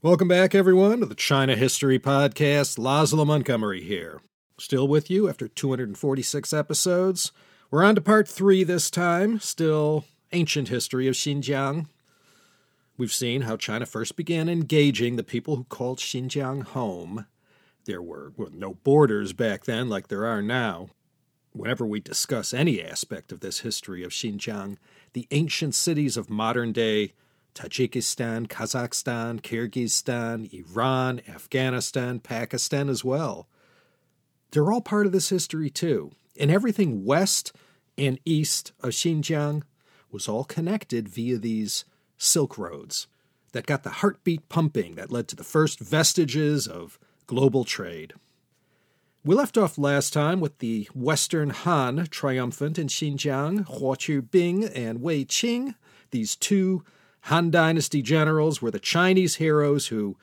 Welcome back, everyone, to the China History Podcast. Laszlo Montgomery here. Still with you after 246 episodes. We're on to part three this time, still ancient history of Xinjiang. We've seen how China first began engaging the people who called Xinjiang home. There were well, no borders back then like there are now. Whenever we discuss any aspect of this history of Xinjiang, the ancient cities of modern day Tajikistan, Kazakhstan, Kyrgyzstan, Iran, Afghanistan, Pakistan as well. They're all part of this history too. And everything west and east of Xinjiang was all connected via these Silk Roads that got the heartbeat pumping that led to the first vestiges of global trade. We left off last time with the Western Han triumphant in Xinjiang, Huo Bing and Wei Qing, these two Han Dynasty generals were the Chinese heroes who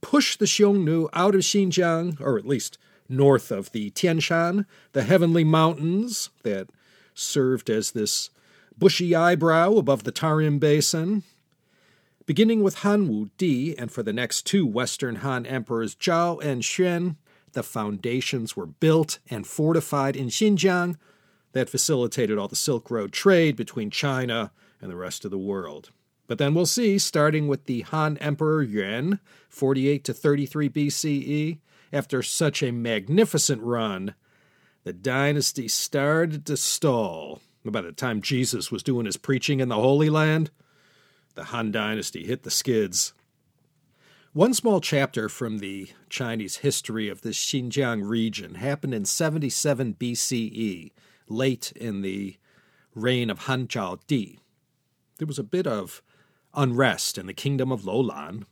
pushed the Xiongnu out of Xinjiang, or at least north of the Tian Shan, the heavenly mountains that served as this bushy eyebrow above the Tarim Basin. Beginning with Han Wu Di, and for the next two Western Han emperors, Zhao and Xuan, the foundations were built and fortified in Xinjiang that facilitated all the Silk Road trade between China and the rest of the world. But then we'll see, starting with the Han Emperor Yuan, 48 to 33 BCE, after such a magnificent run, the dynasty started to stall. By the time Jesus was doing his preaching in the Holy Land, the Han dynasty hit the skids. One small chapter from the Chinese history of the Xinjiang region happened in 77 BCE, late in the reign of Han Zhao Di. There was a bit of unrest in the kingdom of Loulan.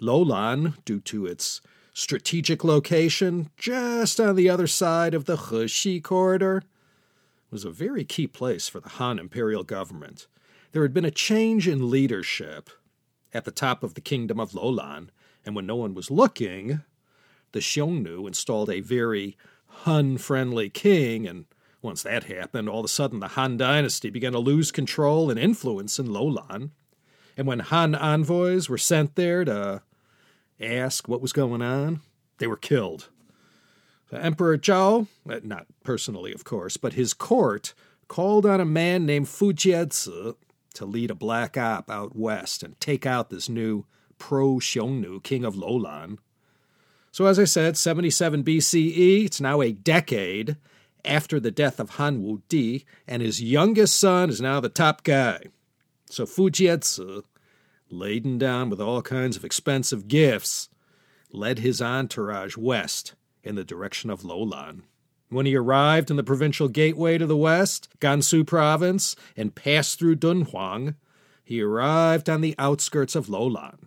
Loulan, due to its strategic location just on the other side of the Hexi corridor, was a very key place for the Han imperial government. There had been a change in leadership at the top of the kingdom of Loulan, and when no one was looking, the Xiongnu installed a very Hun friendly king, and once that happened, all of a sudden the Han dynasty began to lose control and influence in Loulan. And when Han envoys were sent there to ask what was going on, they were killed. The Emperor Zhao, uh, not personally, of course, but his court called on a man named Fu Jiezi to lead a black op out west and take out this new pro Xiongnu king of Loulan. So, as I said, 77 BCE, it's now a decade after the death of Han Wu Di, and his youngest son is now the top guy. So Fu Jiezi laden down with all kinds of expensive gifts, led his entourage west in the direction of Loulan. When he arrived in the provincial gateway to the west, Gansu province, and passed through Dunhuang, he arrived on the outskirts of Loulan.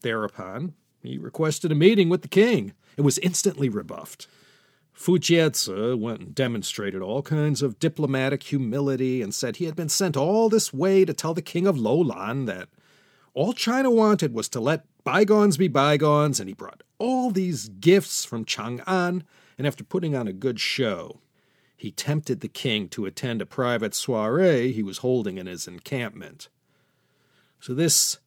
Thereupon, he requested a meeting with the king. It was instantly rebuffed. Fu Jiezi went and demonstrated all kinds of diplomatic humility and said he had been sent all this way to tell the king of Loulan that all China wanted was to let bygones be bygones, and he brought all these gifts from Chang'an, and after putting on a good show, he tempted the king to attend a private soiree he was holding in his encampment. So this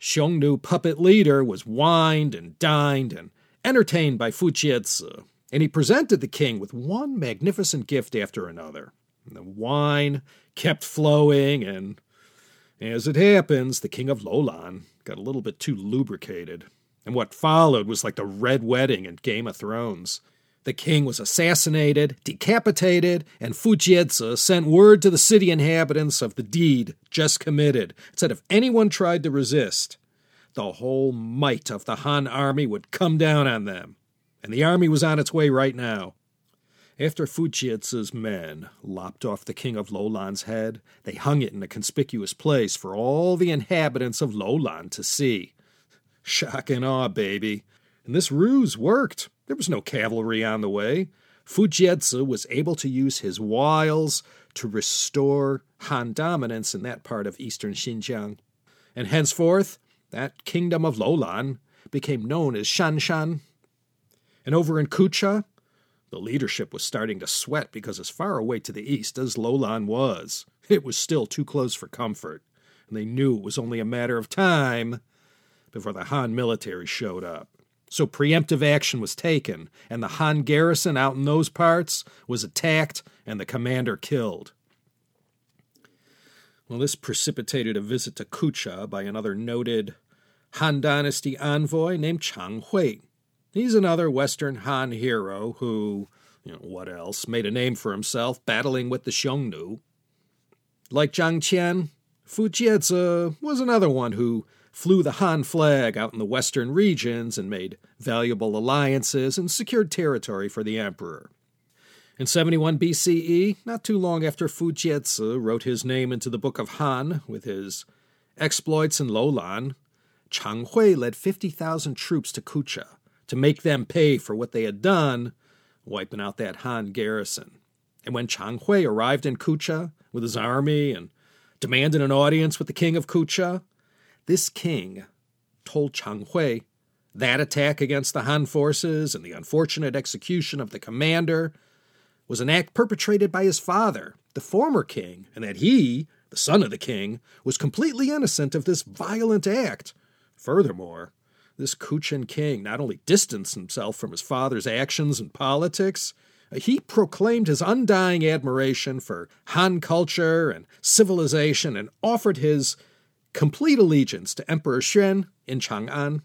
Xiongnu puppet leader was wined and dined and entertained by Fu Jiezi, and he presented the king with one magnificent gift after another. And the wine kept flowing, and as it happens, the king of Loulan got a little bit too lubricated, and what followed was like the Red Wedding in Game of Thrones. The king was assassinated, decapitated, and Fu Jiezi sent word to the city inhabitants of the deed just committed. It said if anyone tried to resist, the whole might of the Han army would come down on them. And the army was on its way right now. After Fu Jiezi's men lopped off the king of Loulan's head, they hung it in a conspicuous place for all the inhabitants of Loulan to see. Shock and awe, baby. And this ruse worked. There was no cavalry on the way. Fu Jiezi was able to use his wiles to restore Han dominance in that part of eastern Xinjiang. And henceforth, that kingdom of Loulan became known as Shanshan. And over in Kucha, the leadership was starting to sweat because, as far away to the east as Loulan was, it was still too close for comfort, and they knew it was only a matter of time before the Han military showed up. So preemptive action was taken, and the Han garrison out in those parts was attacked and the commander killed. Well, this precipitated a visit to Kucha by another noted Han Dynasty envoy named Chang Hui. He's another Western Han hero who, you know, what else, made a name for himself battling with the Xiongnu. Like Zhang Qian, Fu Jiezi was another one who flew the Han flag out in the western regions and made valuable alliances and secured territory for the emperor. In 71 BCE, not too long after Fu Jiezi wrote his name into the Book of Han with his exploits in Loulan, Chang Hui led 50,000 troops to Kucha to make them pay for what they had done, wiping out that Han garrison. And when Chang Hui arrived in Kucha with his army and demanded an audience with the king of Kucha, this king told Chang Hui that attack against the Han forces and the unfortunate execution of the commander was an act perpetrated by his father, the former king, and that he, the son of the king, was completely innocent of this violent act. Furthermore, this Kuchan king not only distanced himself from his father's actions and politics, uh, he proclaimed his undying admiration for Han culture and civilization and offered his complete allegiance to Emperor Xuan in Chang'an.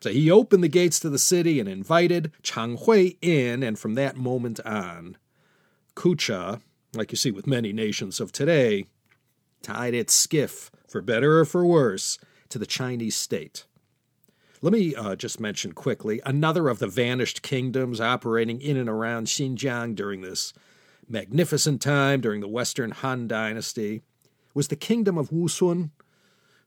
So he opened the gates to the city and invited Chang Hui in, and from that moment on, Kucha, like you see with many nations of today, tied its skiff, for better or for worse, to the Chinese state. Let me uh, just mention quickly another of the vanished kingdoms operating in and around Xinjiang during this magnificent time during the Western Han Dynasty was the kingdom of Wusun.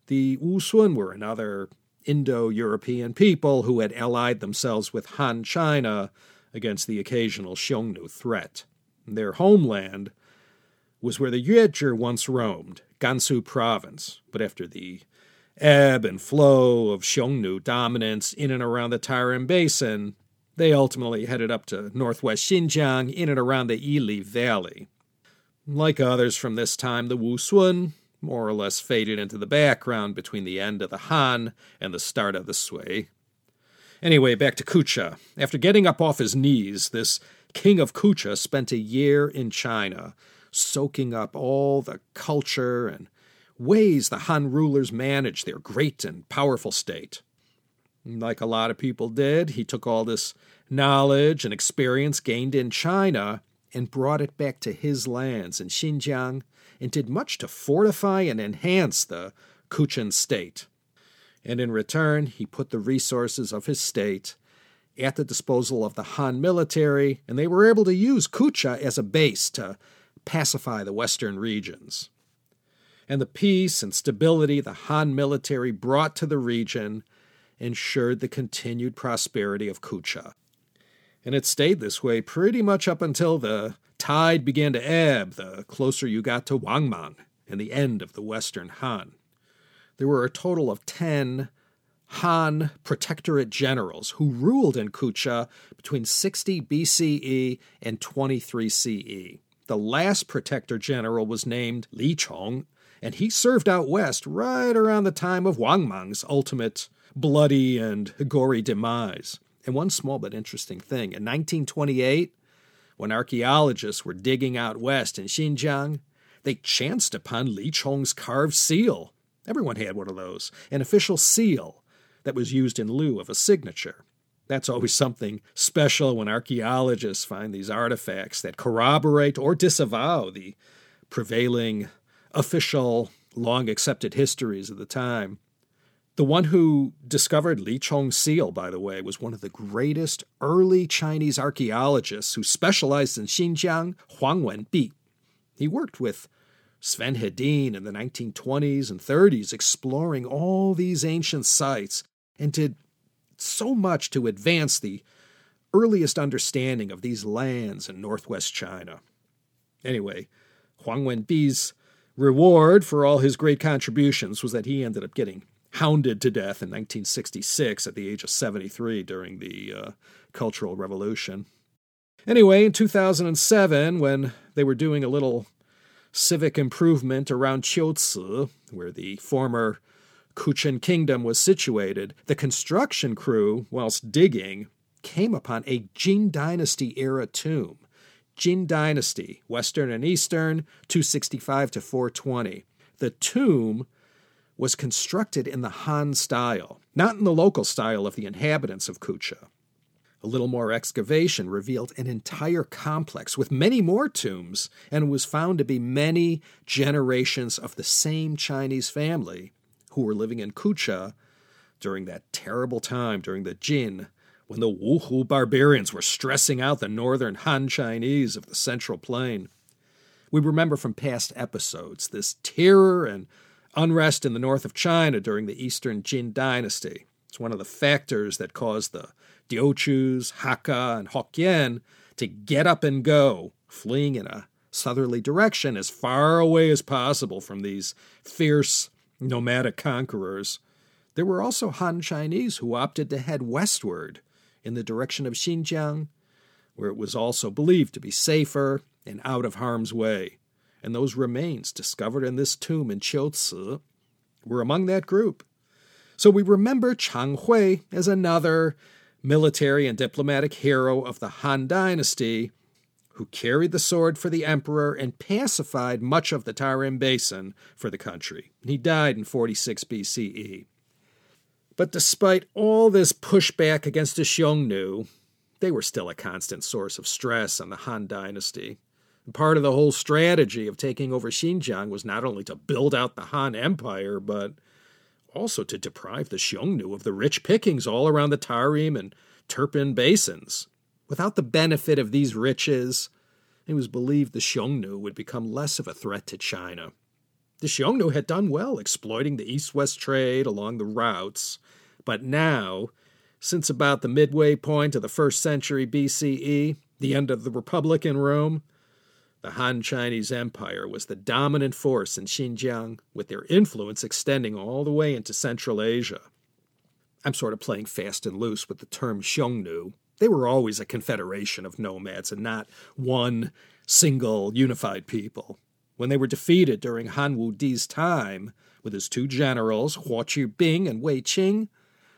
The Wusun were another Indo European people who had allied themselves with Han China against the occasional Xiongnu threat. Their homeland was where the Yuezhi once roamed, Gansu province, but after the ebb and flow of Xiongnu dominance in and around the Tarim Basin, they ultimately headed up to northwest Xinjiang in and around the Yili Valley. Like others from this time, the Wusun more or less faded into the background between the end of the Han and the start of the Sui. Anyway, back to Kucha. After getting up off his knees, this king of Kucha spent a year in China, soaking up all the culture and ways the Han rulers managed their great and powerful state. Like a lot of people did, he took all this knowledge and experience gained in China and brought it back to his lands in Xinjiang and did much to fortify and enhance the Kuchan state. And in return, he put the resources of his state at the disposal of the Han military, and they were able to use Kucha as a base to pacify the western regions and the peace and stability the Han military brought to the region ensured the continued prosperity of Kucha. And it stayed this way pretty much up until the tide began to ebb the closer you got to Wang Mang and the end of the Western Han. There were a total of 10 Han protectorate generals who ruled in Kucha between 60 BCE and 23 CE. The last protector general was named Li Chong, and he served out west right around the time of Wang Mang's ultimate bloody and gory demise. And one small but interesting thing in 1928, when archaeologists were digging out west in Xinjiang, they chanced upon Li Chong's carved seal. Everyone had one of those, an official seal that was used in lieu of a signature. That's always something special when archaeologists find these artifacts that corroborate or disavow the prevailing official, long accepted histories of the time. The one who discovered Li Chong's seal, by the way, was one of the greatest early Chinese archaeologists who specialized in Xinjiang, Huang Wenbi. He worked with Sven Hedin in the 1920s and 30s, exploring all these ancient sites, and did so much to advance the earliest understanding of these lands in northwest China. Anyway, Huang Wenbi's reward for all his great contributions was that he ended up getting hounded to death in 1966 at the age of 73 during the uh, Cultural Revolution. Anyway, in 2007, when they were doing a little civic improvement around Qiuci, where the former Kuchan Kingdom was situated, the construction crew, whilst digging, came upon a Jin Dynasty era tomb. Jin Dynasty, Western and Eastern, 265 to 420. The tomb was constructed in the Han style, not in the local style of the inhabitants of Kucha. A little more excavation revealed an entire complex with many more tombs and was found to be many generations of the same Chinese family who were living in Kucha during that terrible time during the Jin when the Wuhu barbarians were stressing out the northern Han Chinese of the Central Plain. We remember from past episodes this terror and unrest in the north of China during the Eastern Jin dynasty. It's one of the factors that caused the Teochews, Hakka, and Hokkien to get up and go, fleeing in a southerly direction as far away as possible from these fierce nomadic conquerors. There were also Han Chinese who opted to head westward in the direction of Xinjiang, where it was also believed to be safer and out of harm's way. And those remains discovered in this tomb in Qiuci were among that group. So we remember Chang Hui as another military and diplomatic hero of the Han Dynasty, who carried the sword for the emperor and pacified much of the Tarim Basin for the country. He died in 46 BCE. But despite all this pushback against the Xiongnu, they were still a constant source of stress on the Han Dynasty. And part of the whole strategy of taking over Xinjiang was not only to build out the Han Empire, but also to deprive the Xiongnu of the rich pickings all around the Tarim and Turpan basins. Without the benefit of these riches, it was believed the Xiongnu would become less of a threat to China. The Xiongnu had done well exploiting the east west trade along the routes, but now, since about the midway point of the first century BCE, the end of the Republic in Rome, the Han Chinese Empire was the dominant force in Xinjiang, with their influence extending all the way into Central Asia. I'm sort of playing fast and loose with the term Xiongnu. They were always a confederation of nomads and not one single unified people. When they were defeated during Han Wudi's time, with his two generals, Huo Qubing and Wei Qing,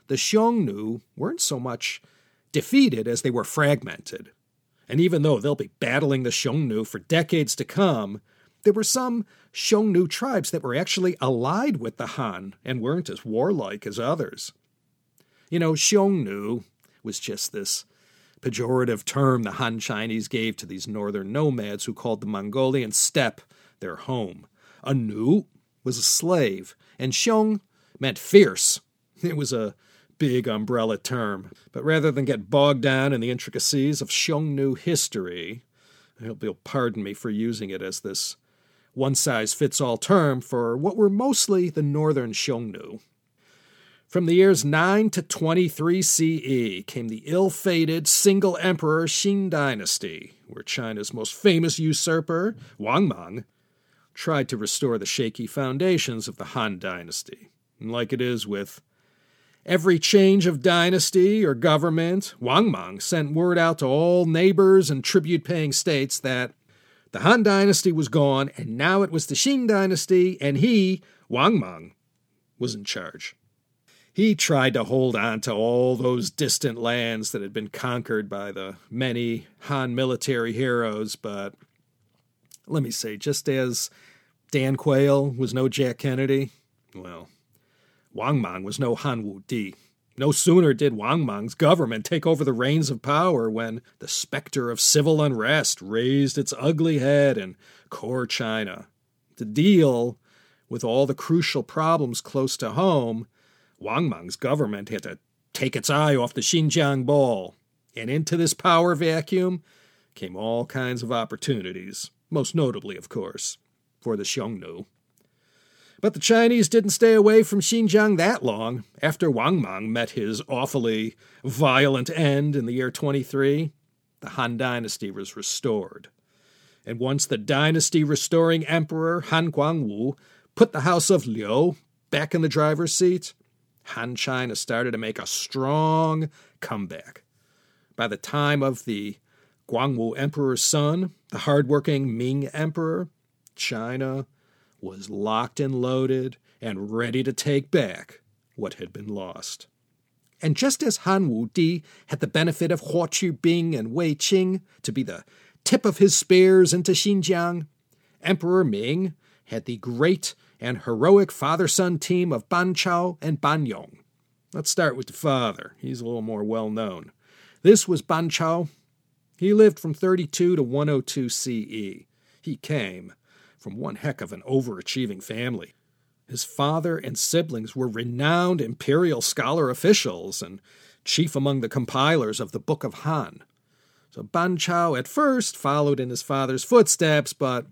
the Xiongnu weren't so much defeated as they were fragmented. And even though they'll be battling the Xiongnu for decades to come, there were some Xiongnu tribes that were actually allied with the Han and weren't as warlike as others. You know, Xiongnu was just this pejorative term the Han Chinese gave to these northern nomads who called the Mongolian steppe their home. A Nu was a slave, and Xiong meant fierce. It was a big umbrella term. But rather than get bogged down in the intricacies of Xiongnu history, I hope you'll pardon me for using it as this one size fits all term for what were mostly the northern Xiongnu. From the years 9 to 23 CE came the ill fated single emperor Xin dynasty, where China's most famous usurper, Wang Mang, tried to restore the shaky foundations of the Han dynasty. And like it is with Every change of dynasty or government, Wang Mang sent word out to all neighbors and tribute paying states that the Han dynasty was gone and now it was the Xin dynasty and he, Wang Mang, was in charge. He tried to hold on to all those distant lands that had been conquered by the many Han military heroes, but let me say, just as Dan Quayle was no Jack Kennedy, well, Wang Mang was no Han Wu Di. No sooner did Wang Mang's government take over the reins of power when the specter of civil unrest raised its ugly head in core China. To deal with all the crucial problems close to home, Wang Mang's government had to take its eye off the Xinjiang ball. And into this power vacuum came all kinds of opportunities, most notably, of course, for the Xiongnu. But the Chinese didn't stay away from Xinjiang that long. After Wang Mang met his awfully violent end in the year 23, the Han Dynasty was restored. And once the dynasty restoring emperor Han Guangwu put the house of Liu back in the driver's seat, Han China started to make a strong comeback. By the time of the Guangwu emperor's son, the hardworking Ming emperor, China was locked and loaded and ready to take back what had been lost. And just as Han Wu Di had the benefit of Huo Bing and Wei Qing to be the tip of his spears into Xinjiang, Emperor Ming had the great and heroic father son team of Ban Chao and Ban Yong. Let's start with the father. He's a little more well known. This was Ban Chao. He lived from 32 to 102 CE. He came from one heck of an overachieving family. His father and siblings were renowned imperial scholar officials and chief among the compilers of the Book of Han. So Ban Chao at first followed in his father's footsteps, but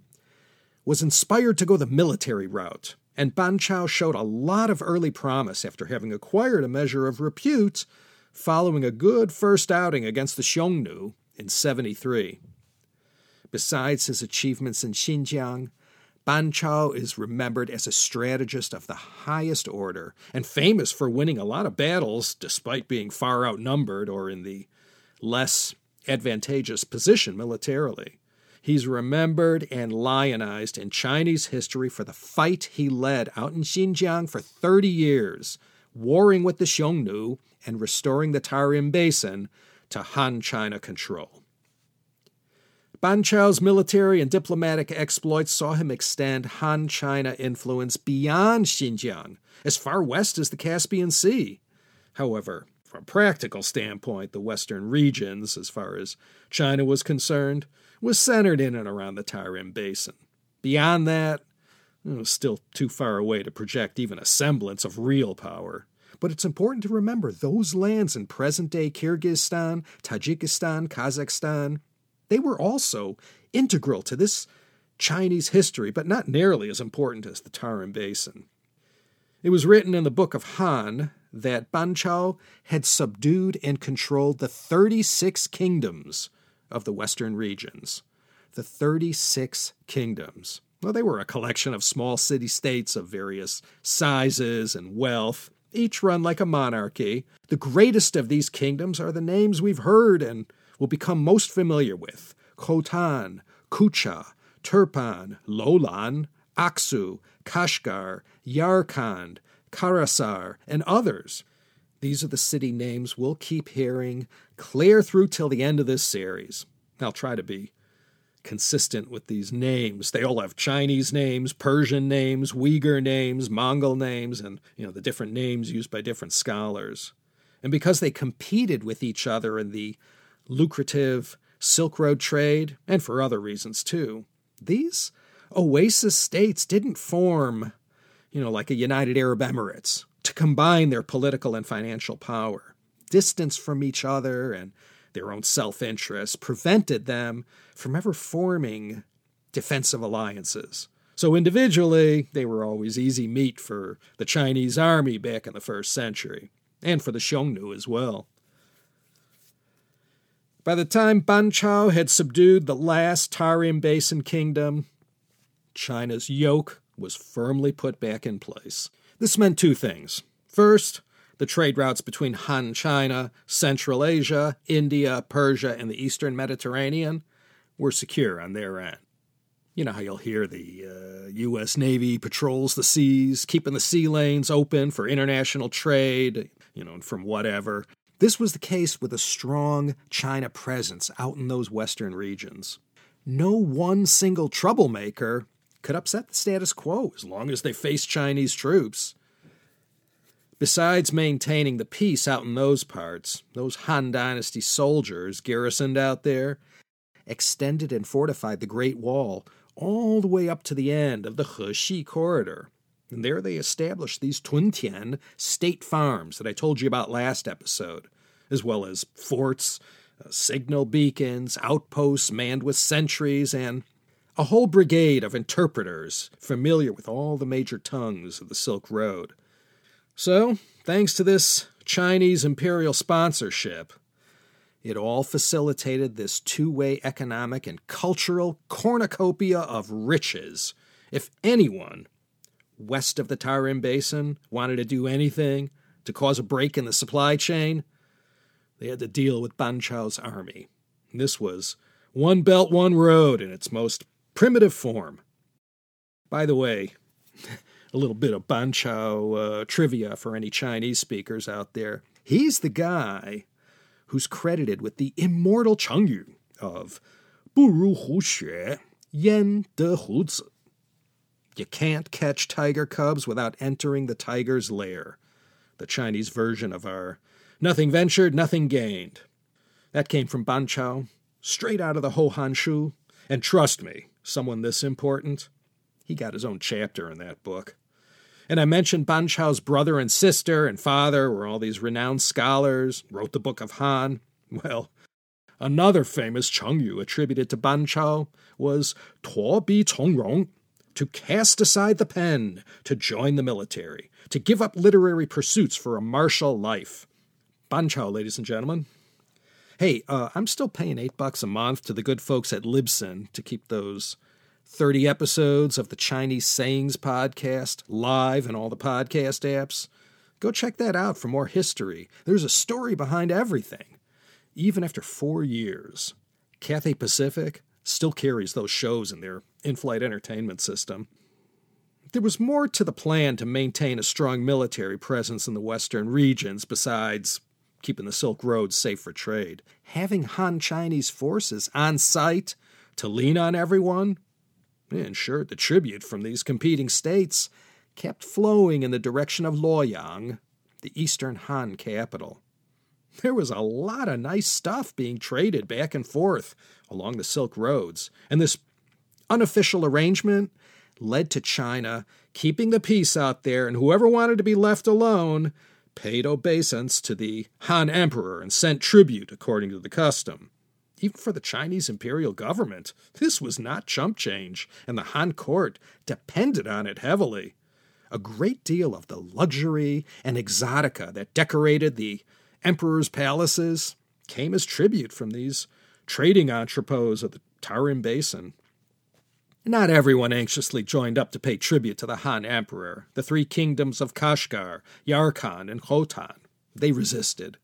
was inspired to go the military route, and Ban Chao showed a lot of early promise after having acquired a measure of repute following a good first outing against the Xiongnu in 73. Besides his achievements in Xinjiang, Ban Chao is remembered as a strategist of the highest order and famous for winning a lot of battles despite being far outnumbered or in the less advantageous position militarily. He's remembered and lionized in Chinese history for the fight he led out in Xinjiang for 30 years, warring with the Xiongnu and restoring the Tarim Basin to Han China control. Ban Chao's military and diplomatic exploits saw him extend Han China influence beyond Xinjiang, as far west as the Caspian Sea. However, from a practical standpoint, the western regions, as far as China was concerned, was centered in and around the Tarim Basin. Beyond that, it was still too far away to project even a semblance of real power. But it's important to remember those lands in present day Kyrgyzstan, Tajikistan, Kazakhstan, they were also integral to this Chinese history, but not nearly as important as the Tarim Basin. It was written in the Book of Han that Ban Chao had subdued and controlled the 36 kingdoms of the western regions. The 36 kingdoms. Well, they were a collection of small city states of various sizes and wealth, each run like a monarchy. The greatest of these kingdoms are the names we've heard and will become most familiar with Khotan, Kucha, Turpan, Loulan, Aksu, Kashgar, Yarkand, Karasar, and others. These are the city names we'll keep hearing clear through till the end of this series. I'll try to be consistent with these names. They all have Chinese names, Persian names, Uyghur names, Mongol names, and you know the different names used by different scholars. And because they competed with each other in the lucrative Silk Road trade, and for other reasons too, these oasis states didn't form, you know, like a United Arab Emirates to combine their political and financial power distance from each other and their own self interest prevented them from ever forming defensive alliances. So individually, they were always easy meat for the Chinese army back in the first century, and for the Xiongnu as well. By the time Ban Chao had subdued the last Tarim Basin kingdom, China's yoke was firmly put back in place. This meant two things. First, the trade routes between Han China, Central Asia, India, Persia, and the Eastern Mediterranean were secure on their end. You know how you'll hear the uh, U.S. Navy patrols the seas, keeping the sea lanes open for international trade, you know, from whatever. This was the case with a strong China presence out in those western regions. No one single troublemaker could upset the status quo as long as they faced Chinese troops. Besides maintaining the peace out in those parts, those Han Dynasty soldiers garrisoned out there extended and fortified the Great Wall all the way up to the end of the Hexi corridor. And there they established these Tuntian state farms that I told you about last episode, as well as forts, uh, signal beacons, outposts manned with sentries, and a whole brigade of interpreters familiar with all the major tongues of the Silk Road. So, thanks to this Chinese imperial sponsorship, it all facilitated this two way economic and cultural cornucopia of riches. If anyone west of the Tarim Basin wanted to do anything to cause a break in the supply chain, they had to deal with Ban Chao's army. And this was One Belt, One Road in its most primitive form. By the way, a little bit of Ban Chao uh, trivia for any Chinese speakers out there. He's the guy who's credited with the immortal Chengyu of Bu Ru Hu Xue, Yan De Hu you can't catch tiger cubs without entering the tiger's lair. The Chinese version of our nothing ventured, nothing gained. That came from Ban Banqiao, straight out of the Hou Han Shu. And trust me, someone this important, he got his own chapter in that book. And I mentioned Ban Banqiao's brother and sister and father were all these renowned scholars, wrote the Book of Han. Well, another famous Chengyu attributed to Ban Banqiao was Tuo Bi Chongrong, to cast aside the pen, to join the military, to give up literary pursuits for a martial life. Ban Chao, ladies and gentlemen. Hey, uh, I'm still paying eight bucks a month to the good folks at Libsyn to keep those 30 episodes of the Chinese Sayings podcast live in all the podcast apps. Go check that out for more history. There's a story behind everything. Even after four years, Cathay Pacific still carries those shows in their in flight entertainment system. There was more to the plan to maintain a strong military presence in the western regions besides keeping the Silk Road safe for trade. Having Han Chinese forces on site to lean on everyone ensured sure, the tribute from these competing states kept flowing in the direction of Luoyang, the eastern Han capital. There was a lot of nice stuff being traded back and forth along the Silk Roads, and this unofficial arrangement led to China keeping the peace out there, and whoever wanted to be left alone paid obeisance to the Han Emperor and sent tribute according to the custom even for the Chinese imperial government, this was not chump change, and the Han court depended on it heavily. A great deal of the luxury and exotica that decorated the emperor's palaces came as tribute from these trading entrepôts of the Tarim Basin. Not everyone anxiously joined up to pay tribute to the Han Emperor, the three kingdoms of Kashgar, Yarkand, and Khotan. They resisted.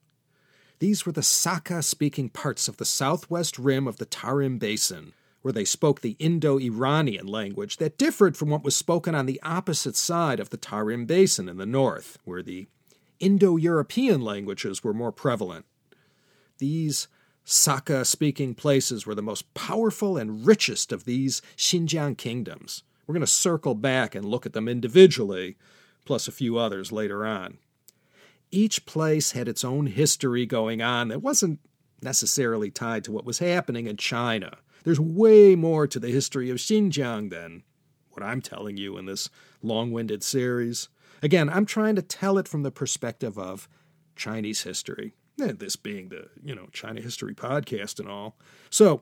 These were the Saka speaking parts of the southwest rim of the Tarim Basin, where they spoke the Indo Iranian language that differed from what was spoken on the opposite side of the Tarim Basin in the north, where the Indo European languages were more prevalent. These Saka speaking places were the most powerful and richest of these Xinjiang kingdoms. We're going to circle back and look at them individually, plus a few others later on each place had its own history going on that wasn't necessarily tied to what was happening in China. There's way more to the history of Xinjiang than what I'm telling you in this long winded series. Again, I'm trying to tell it from the perspective of Chinese history. And this being the, you know, China History podcast and all. So,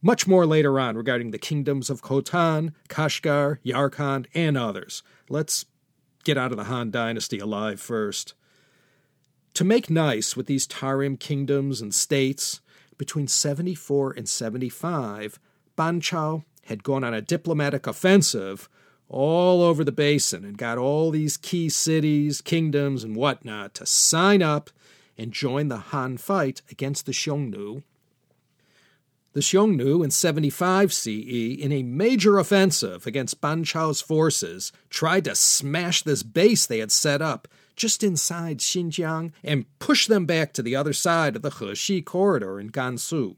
much more later on regarding the kingdoms of Khotan, Kashgar, Yarkand, and others. Let's get out of the Han Dynasty alive first. To make nice with these Tarim kingdoms and states, between 74 and 75, Ban Chao had gone on a diplomatic offensive all over the basin and got all these key cities, kingdoms, and whatnot to sign up and join the Han fight against the Xiongnu. The Xiongnu in 75 CE, in a major offensive against Ban Chao's forces, tried to smash this base they had set up just inside Xinjiang and push them back to the other side of the Hexi corridor in Gansu.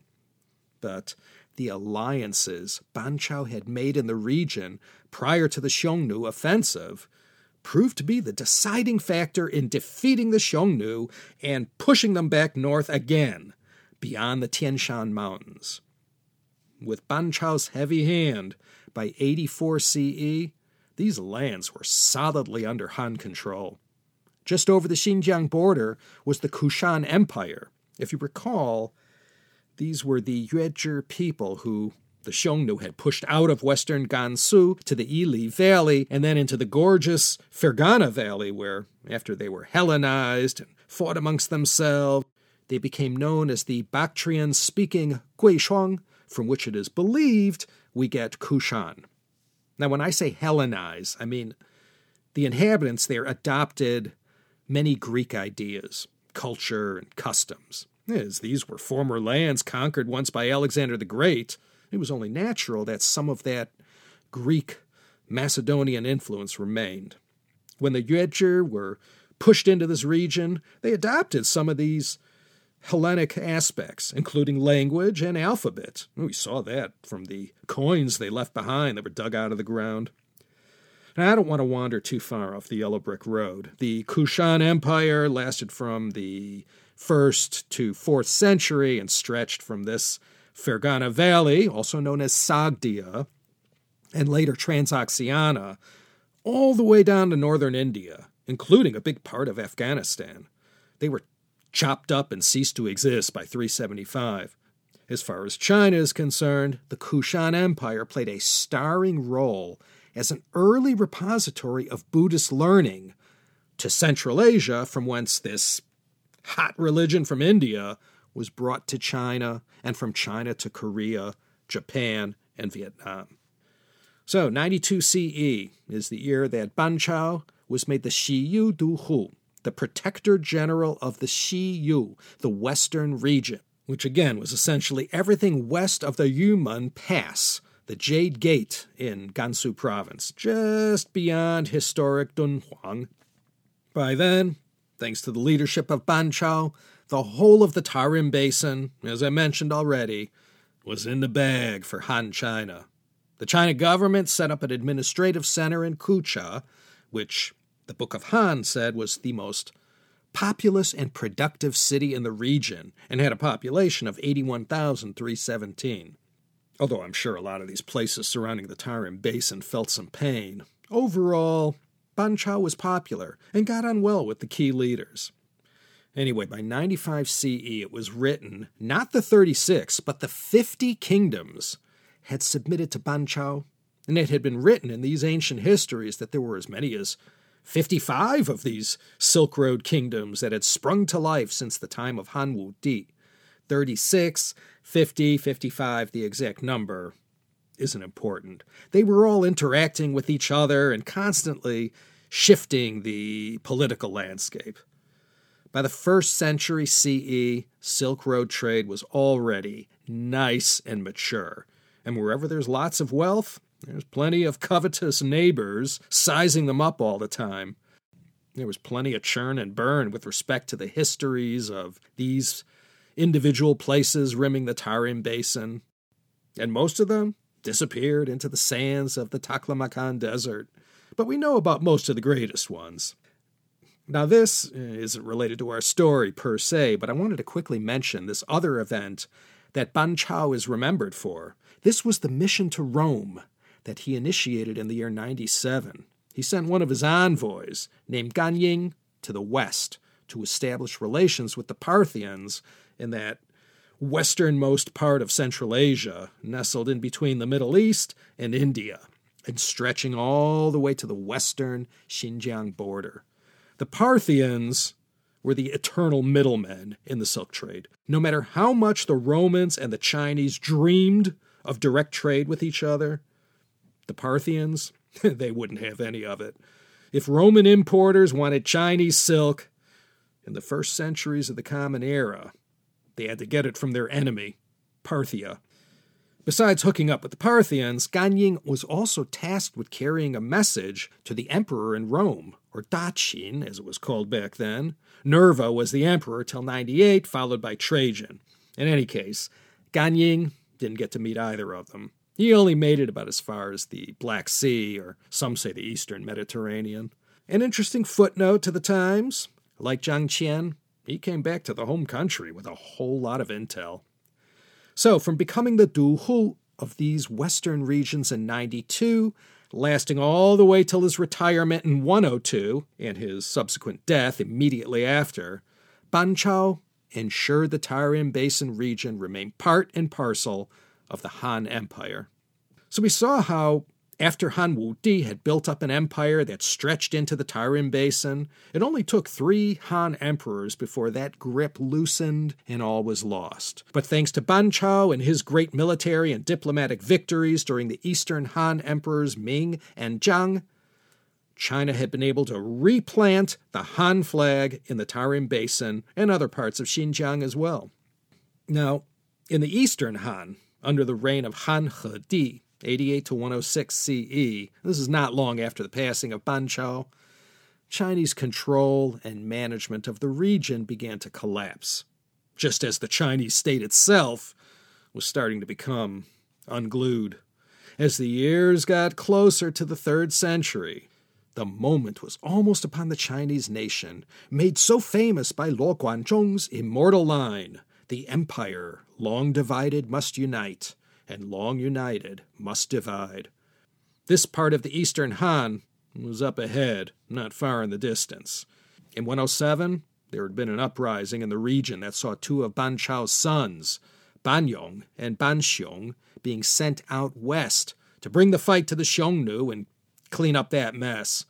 But the alliances Ban Chao had made in the region prior to the Xiongnu offensive proved to be the deciding factor in defeating the Xiongnu and pushing them back north again, beyond the Tian Shan Mountains. With Ban Chao's heavy hand, by 84 CE, these lands were solidly under Han control. Just over the Xinjiang border was the Kushan Empire. If you recall, these were the Yuezhi people who the Xiongnu had pushed out of western Gansu to the Ili Valley and then into the gorgeous Fergana Valley, where, after they were Hellenized and fought amongst themselves, they became known as the Bactrian speaking Guishuang, from which it is believed we get Kushan. Now, when I say Hellenize, I mean the inhabitants there adopted many Greek ideas, culture, and customs. As these were former lands conquered once by Alexander the Great, it was only natural that some of that Greek Macedonian influence remained. When the Yuezhi were pushed into this region, they adopted some of these Hellenic aspects, including language and alphabet. We saw that from the coins they left behind that were dug out of the ground. Now, I don't want to wander too far off the yellow brick road. The Kushan Empire lasted from the first to fourth century and stretched from this Fergana Valley, also known as Sogdia, and later Transoxiana, all the way down to northern India, including a big part of Afghanistan. They were chopped up and ceased to exist by 375. As far as China is concerned, the Kushan Empire played a starring role as an early repository of Buddhist learning to Central Asia, from whence this hot religion from India was brought to China, and from China to Korea, Japan, and Vietnam. So, 92 CE is the year that Ban Chao was made the Xiyu Du Hu, the Protector General of the Xiyu, the Western region, which again was essentially everything west of the Yumen Pass, the Jade Gate in Gansu Province, just beyond historic Dunhuang. By then, thanks to the leadership of Ban Chao, the whole of the Tarim Basin, as I mentioned already, was in the bag for Han China. The China government set up an administrative center in Kucha, which the Book of Han said was the most populous and productive city in the region and had a population of 81,317. Although I'm sure a lot of these places surrounding the Tarim Basin felt some pain, overall, Ban Chao was popular and got on well with the key leaders. Anyway, by 95 CE, it was written not the 36, but the 50 kingdoms had submitted to Ban Chao, and it had been written in these ancient histories that there were as many as 55 of these Silk Road kingdoms that had sprung to life since the time of Han Wu Di. 36, 50, 55, the exact number isn't important. They were all interacting with each other and constantly shifting the political landscape. By the first century CE, Silk Road trade was already nice and mature. And wherever there's lots of wealth, there's plenty of covetous neighbors sizing them up all the time. There was plenty of churn and burn with respect to the histories of these individual places rimming the Tarim Basin, and most of them disappeared into the sands of the Taklamakan Desert. But we know about most of the greatest ones. Now, this eh, isn't related to our story per se, but I wanted to quickly mention this other event that Ban Chao is remembered for. This was the mission to Rome that he initiated in the year 97. He sent one of his envoys, named Gan Ying, to the west to establish relations with the Parthians in that westernmost part of Central Asia, nestled in between the Middle East and India, and stretching all the way to the western Xinjiang border. The Parthians were the eternal middlemen in the silk trade. No matter how much the Romans and the Chinese dreamed of direct trade with each other, the Parthians, they wouldn't have any of it. If Roman importers wanted Chinese silk in the first centuries of the Common Era, they had to get it from their enemy, Parthia. Besides hooking up with the Parthians, Gan Ying was also tasked with carrying a message to the emperor in Rome, or Daqin, as it was called back then. Nerva was the emperor till 98, followed by Trajan. In any case, Gan Ying didn't get to meet either of them. He only made it about as far as the Black Sea, or some say the Eastern Mediterranean. An interesting footnote to the Times like Zhang Qian, he came back to the home country with a whole lot of intel. So, from becoming the Du Hu of these western regions in 92, lasting all the way till his retirement in 102 and his subsequent death immediately after, Ban Chao ensured the Tarim Basin region remained part and parcel of the Han Empire. So we saw how, after Han Wudi had built up an empire that stretched into the Tarim Basin, it only took three Han emperors before that grip loosened and all was lost. But thanks to Ban Chao and his great military and diplomatic victories during the Eastern Han emperors Ming and Zhang, China had been able to replant the Han flag in the Tarim Basin and other parts of Xinjiang as well. Now, in the Eastern Han, under the reign of Han He, 88 to 106 CE. This is not long after the passing of Ban Chao. Chinese control and management of the region began to collapse, just as the Chinese state itself was starting to become unglued. As the years got closer to the third century, the moment was almost upon the Chinese nation, made so famous by Luo Guanzhong's immortal line The empire, long divided, must unite, and long united, must divide. This part of the Eastern Han was up ahead, not far in the distance. In 107, there had been an uprising in the region that saw two of Ban Chao's sons, Ban Yong and Ban Xiong, being sent out west to bring the fight to the Xiongnu and clean up that mess.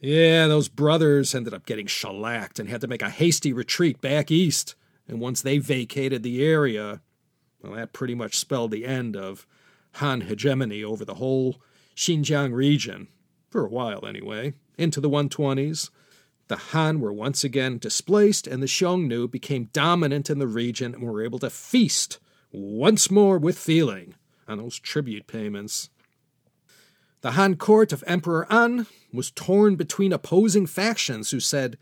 Yeah, those brothers ended up getting shellacked and had to make a hasty retreat back east. And once they vacated the area, well, that pretty much spelled the end of Han hegemony over the whole Xinjiang region, for a while anyway, into the 120s. The Han were once again displaced, and the Xiongnu became dominant in the region and were able to feast once more with feeling on those tribute payments. The Han court of Emperor An was torn between opposing factions who said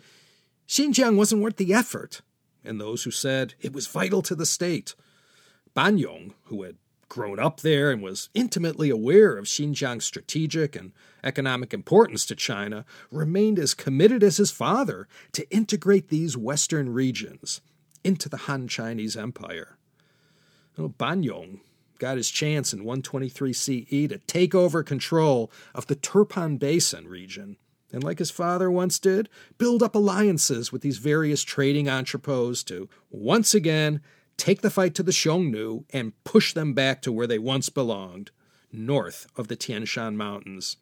Xinjiang wasn't worth the effort, and those who said it was vital to the state. Ban Yong, who had grown up there and was intimately aware of Xinjiang's strategic and economic importance to China, remained as committed as his father to integrate these western regions into the Han Chinese Empire. Well, Ban Yong got his chance in 123 CE to take over control of the Turpan Basin region, and like his father once did, build up alliances with these various trading entrepôts to once again take the fight to the Xiongnu and push them back to where they once belonged, north of the Tian Shan Mountains.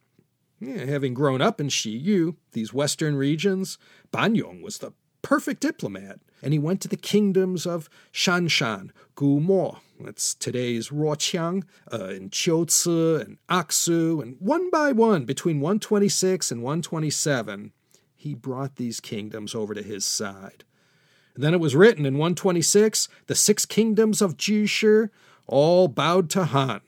Yeah, having grown up in Xiyu, these western regions, Ban Yong was the perfect diplomat, and he went to the kingdoms of Shanshan, Gumo, that's today's Ruoqiang, uh, and Qiuci and Aksu, and one by one, between 126 and 127, he brought these kingdoms over to his side. Then it was written in 126 the six kingdoms of Jushi all bowed to Han.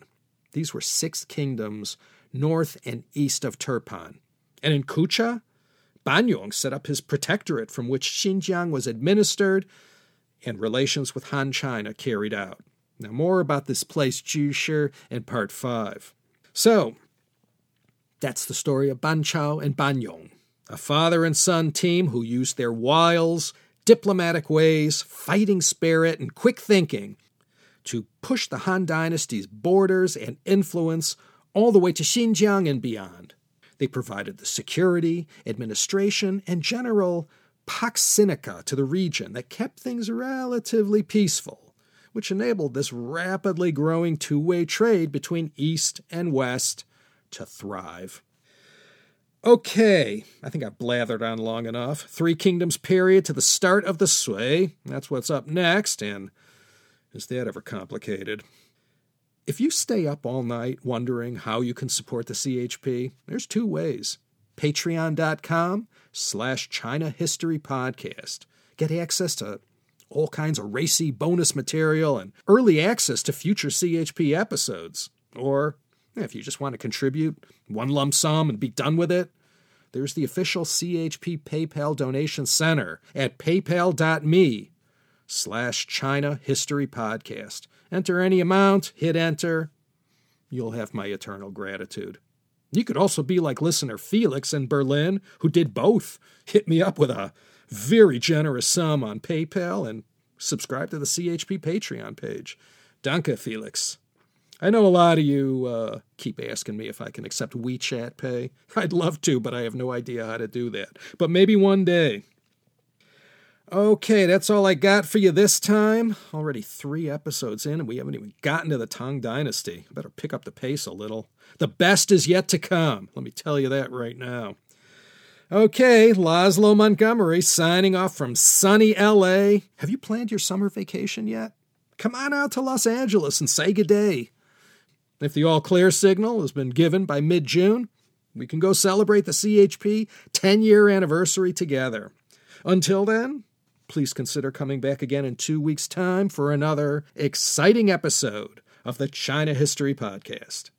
These were six kingdoms north and east of Turpan. And in Kucha, Ban Yong set up his protectorate from which Xinjiang was administered and relations with Han China carried out. Now, more about this place, Jushi, in part 5. So, that's the story of Ban Chao and Ban Yong, a father and son team who used their wiles, diplomatic ways, fighting spirit, and quick thinking to push the Han dynasty's borders and influence all the way to Xinjiang and beyond. They provided the security, administration, and general pax sinica to the region that kept things relatively peaceful, which enabled this rapidly growing two way trade between East and West to thrive. Okay, I think I've blathered on long enough. Three Kingdoms period to the start of the Sui. That's what's up next, and is that ever complicated? If you stay up all night wondering how you can support the CHP, there's two ways. Patreon.com slash China History Podcast. Get access to all kinds of racy bonus material and early access to future CHP episodes. Or if you just want to contribute one lump sum and be done with it, there's the official CHP PayPal donation center at paypal.me slash China History Podcast. Enter any amount, hit enter. You'll have my eternal gratitude. You could also be like listener Felix in Berlin, who did both. Hit me up with a very generous sum on PayPal and subscribe to the CHP Patreon page. Danke, Felix. I know a lot of you uh, keep asking me if I can accept WeChat Pay. I'd love to, but I have no idea how to do that. But maybe one day. Okay, that's all I got for you this time. Already three episodes in, and we haven't even gotten to the Tang Dynasty. Better pick up the pace a little. The best is yet to come. Let me tell you that right now. Okay, Laszlo Montgomery signing off from sunny LA. Have you planned your summer vacation yet? Come on out to Los Angeles and say good day. If the all clear signal has been given by mid June, we can go celebrate the CHP 10 year anniversary together. Until then, please consider coming back again in two weeks' time for another exciting episode of the China History Podcast.